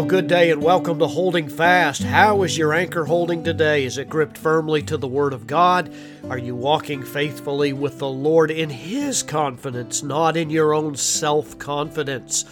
Well, good day and welcome to Holding Fast. How is your anchor holding today? Is it gripped firmly to the Word of God? Are you walking faithfully with the Lord in His confidence, not in your own self confidence?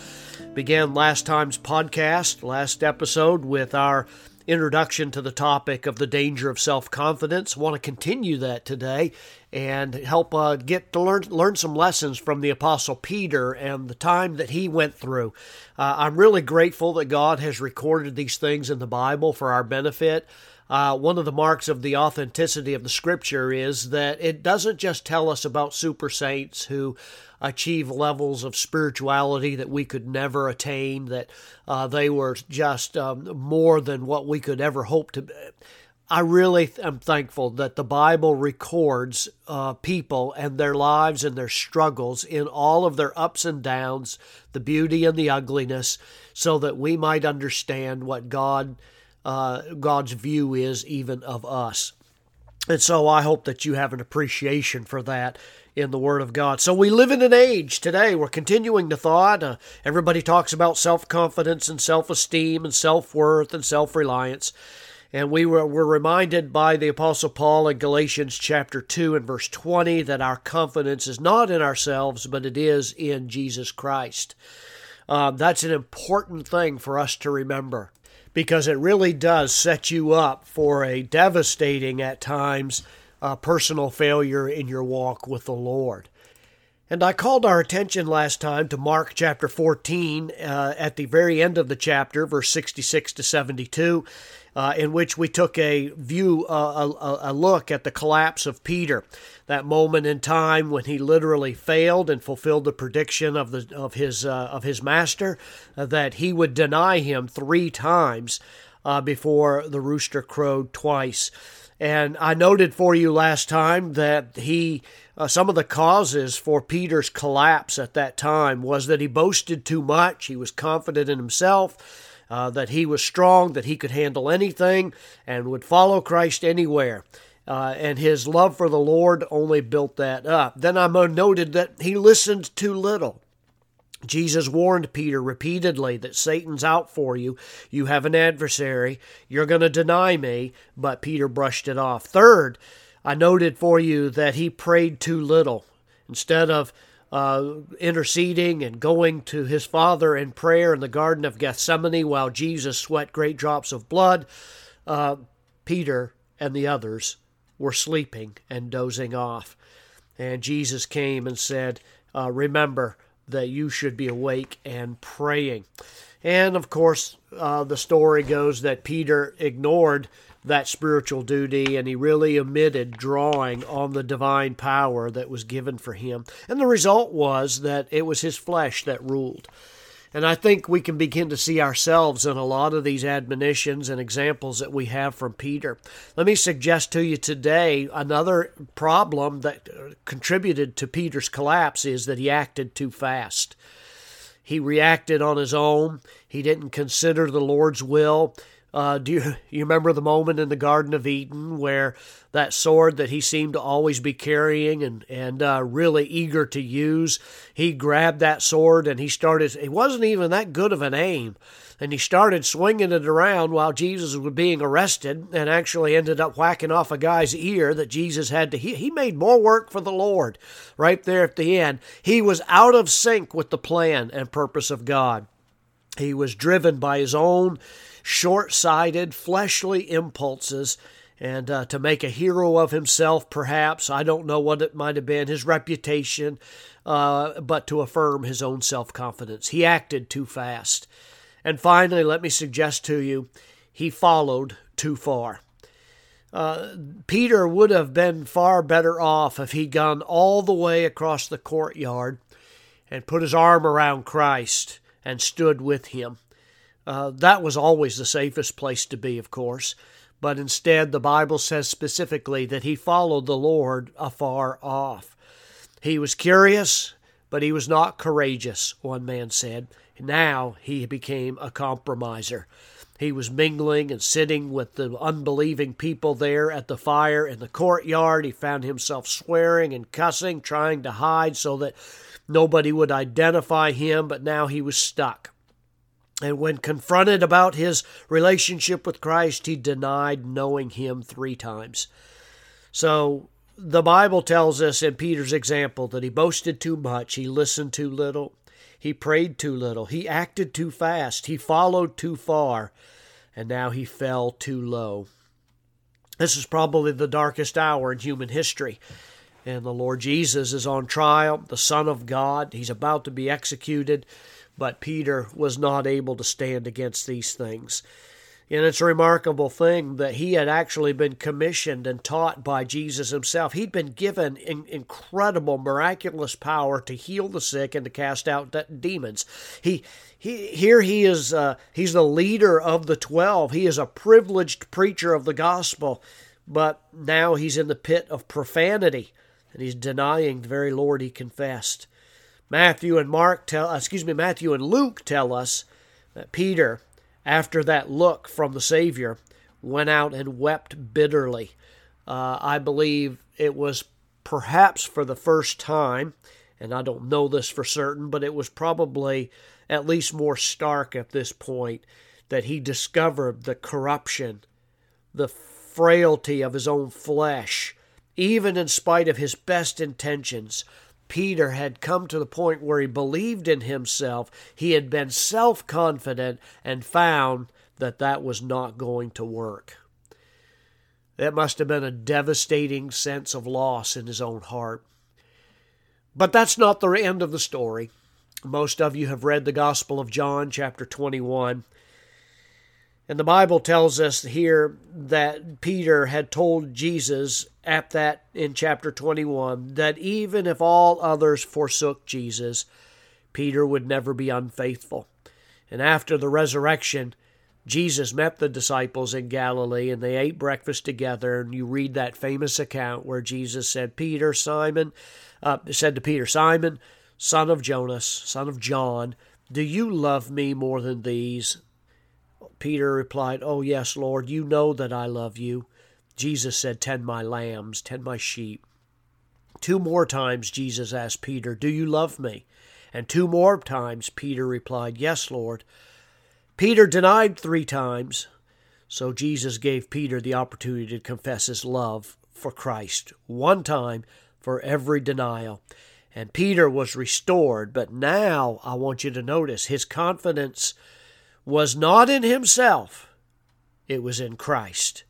Began last time's podcast, last episode, with our introduction to the topic of the danger of self confidence. Want to continue that today and help uh, get to learn learn some lessons from the apostle Peter and the time that he went through. Uh, I'm really grateful that God has recorded these things in the Bible for our benefit. Uh, one of the marks of the authenticity of the scripture is that it doesn't just tell us about super saints who achieve levels of spirituality that we could never attain, that uh, they were just um, more than what we could ever hope to be. I really am thankful that the Bible records uh, people and their lives and their struggles in all of their ups and downs, the beauty and the ugliness, so that we might understand what God uh, God's view is even of us. And so I hope that you have an appreciation for that in the Word of God. So we live in an age today, we're continuing the thought. Uh, everybody talks about self confidence and self esteem and self worth and self reliance. And we were, were reminded by the Apostle Paul in Galatians chapter 2 and verse 20 that our confidence is not in ourselves, but it is in Jesus Christ. Um, that's an important thing for us to remember because it really does set you up for a devastating, at times, uh, personal failure in your walk with the Lord. And I called our attention last time to Mark chapter 14 uh, at the very end of the chapter, verse 66 to 72, uh, in which we took a view, uh, a, a, look at the collapse of Peter, that moment in time when he literally failed and fulfilled the prediction of the of his uh, of his master uh, that he would deny him three times uh, before the rooster crowed twice. And I noted for you last time that he, uh, some of the causes for Peter's collapse at that time was that he boasted too much. He was confident in himself, uh, that he was strong, that he could handle anything, and would follow Christ anywhere. Uh, and his love for the Lord only built that up. Then I noted that he listened too little. Jesus warned Peter repeatedly that Satan's out for you. You have an adversary. You're going to deny me. But Peter brushed it off. Third, I noted for you that he prayed too little. Instead of uh, interceding and going to his Father in prayer in the Garden of Gethsemane while Jesus sweat great drops of blood, uh, Peter and the others were sleeping and dozing off. And Jesus came and said, uh, Remember, that you should be awake and praying. And of course, uh, the story goes that Peter ignored that spiritual duty and he really omitted drawing on the divine power that was given for him. And the result was that it was his flesh that ruled. And I think we can begin to see ourselves in a lot of these admonitions and examples that we have from Peter. Let me suggest to you today another problem that contributed to Peter's collapse is that he acted too fast. He reacted on his own, he didn't consider the Lord's will. Uh, do you, you remember the moment in the Garden of Eden where that sword that he seemed to always be carrying and, and uh, really eager to use, he grabbed that sword and he started, it wasn't even that good of an aim. And he started swinging it around while Jesus was being arrested and actually ended up whacking off a guy's ear that Jesus had to. He, he made more work for the Lord right there at the end. He was out of sync with the plan and purpose of God. He was driven by his own short sighted, fleshly impulses, and uh, to make a hero of himself, perhaps. I don't know what it might have been, his reputation, uh, but to affirm his own self confidence. He acted too fast. And finally, let me suggest to you, he followed too far. Uh, Peter would have been far better off if he'd gone all the way across the courtyard and put his arm around Christ and stood with him. Uh, that was always the safest place to be, of course, but instead the Bible says specifically that he followed the Lord afar off. He was curious, but he was not courageous, one man said. Now he became a compromiser. He was mingling and sitting with the unbelieving people there at the fire in the courtyard. He found himself swearing and cussing, trying to hide so that nobody would identify him, but now he was stuck. And when confronted about his relationship with Christ, he denied knowing him three times. So the Bible tells us in Peter's example that he boasted too much, he listened too little, he prayed too little, he acted too fast, he followed too far, and now he fell too low. This is probably the darkest hour in human history. And the Lord Jesus is on trial, the Son of God. He's about to be executed. But Peter was not able to stand against these things. And it's a remarkable thing that he had actually been commissioned and taught by Jesus himself. He'd been given in, incredible, miraculous power to heal the sick and to cast out de- demons. He, he, here he is, uh, he's the leader of the twelve. He is a privileged preacher of the gospel, but now he's in the pit of profanity and he's denying the very Lord he confessed. Matthew and Mark tell, excuse me, Matthew and Luke tell us that Peter, after that look from the Savior, went out and wept bitterly. Uh, I believe it was perhaps for the first time, and I don't know this for certain, but it was probably at least more stark at this point that he discovered the corruption, the frailty of his own flesh, even in spite of his best intentions, Peter had come to the point where he believed in himself. He had been self confident and found that that was not going to work. That must have been a devastating sense of loss in his own heart. But that's not the end of the story. Most of you have read the Gospel of John, chapter 21. And the Bible tells us here that Peter had told Jesus at that in chapter 21 that even if all others forsook Jesus, Peter would never be unfaithful. And after the resurrection, Jesus met the disciples in Galilee and they ate breakfast together. And you read that famous account where Jesus said, Peter, Simon, uh, said to Peter, Simon, son of Jonas, son of John, do you love me more than these? Peter replied, Oh, yes, Lord, you know that I love you. Jesus said, Tend my lambs, tend my sheep. Two more times Jesus asked Peter, Do you love me? And two more times Peter replied, Yes, Lord. Peter denied three times, so Jesus gave Peter the opportunity to confess his love for Christ, one time for every denial. And Peter was restored, but now I want you to notice his confidence was not in himself, it was in Christ.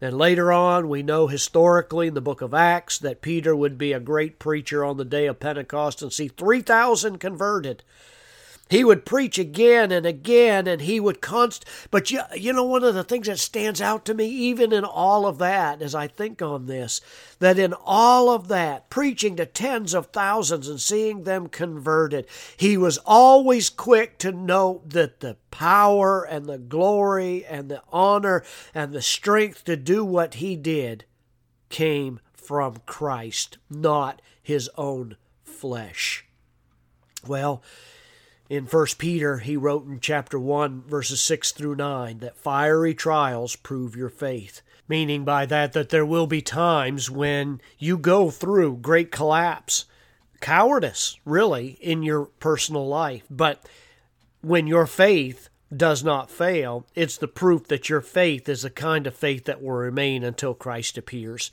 And later on, we know historically in the book of Acts that Peter would be a great preacher on the day of Pentecost and see 3,000 converted. He would preach again and again, and he would const. But you, you know, one of the things that stands out to me, even in all of that, as I think on this, that in all of that, preaching to tens of thousands and seeing them converted, he was always quick to note that the power and the glory and the honor and the strength to do what he did came from Christ, not his own flesh. Well, in 1 Peter, he wrote in chapter 1, verses 6 through 9, that fiery trials prove your faith. Meaning by that, that there will be times when you go through great collapse, cowardice, really, in your personal life. But when your faith does not fail, it's the proof that your faith is the kind of faith that will remain until Christ appears.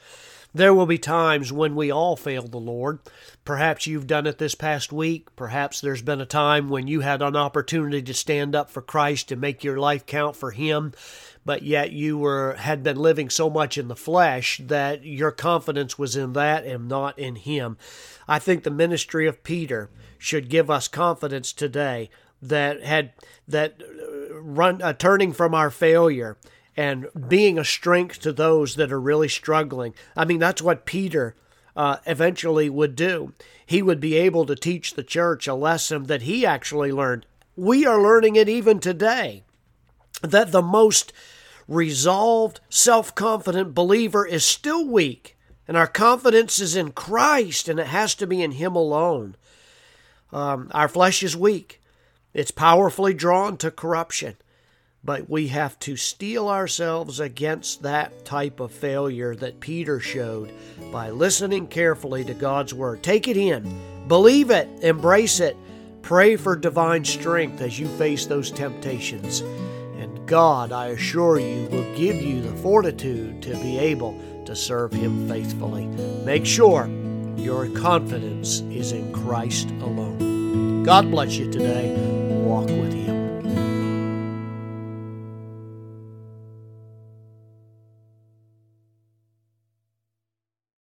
There will be times when we all fail the Lord. Perhaps you've done it this past week. Perhaps there's been a time when you had an opportunity to stand up for Christ and make your life count for Him, but yet you were had been living so much in the flesh that your confidence was in that and not in Him. I think the ministry of Peter should give us confidence today that had that run uh, turning from our failure and being a strength to those that are really struggling. I mean, that's what Peter uh, eventually would do. He would be able to teach the church a lesson that he actually learned. We are learning it even today that the most resolved, self confident believer is still weak, and our confidence is in Christ, and it has to be in Him alone. Um, our flesh is weak, it's powerfully drawn to corruption but we have to steel ourselves against that type of failure that Peter showed by listening carefully to God's Word. Take it in, believe it, embrace it, Pray for divine strength as you face those temptations. And God, I assure you, will give you the fortitude to be able to serve Him faithfully. Make sure your confidence is in Christ alone. God bless you today.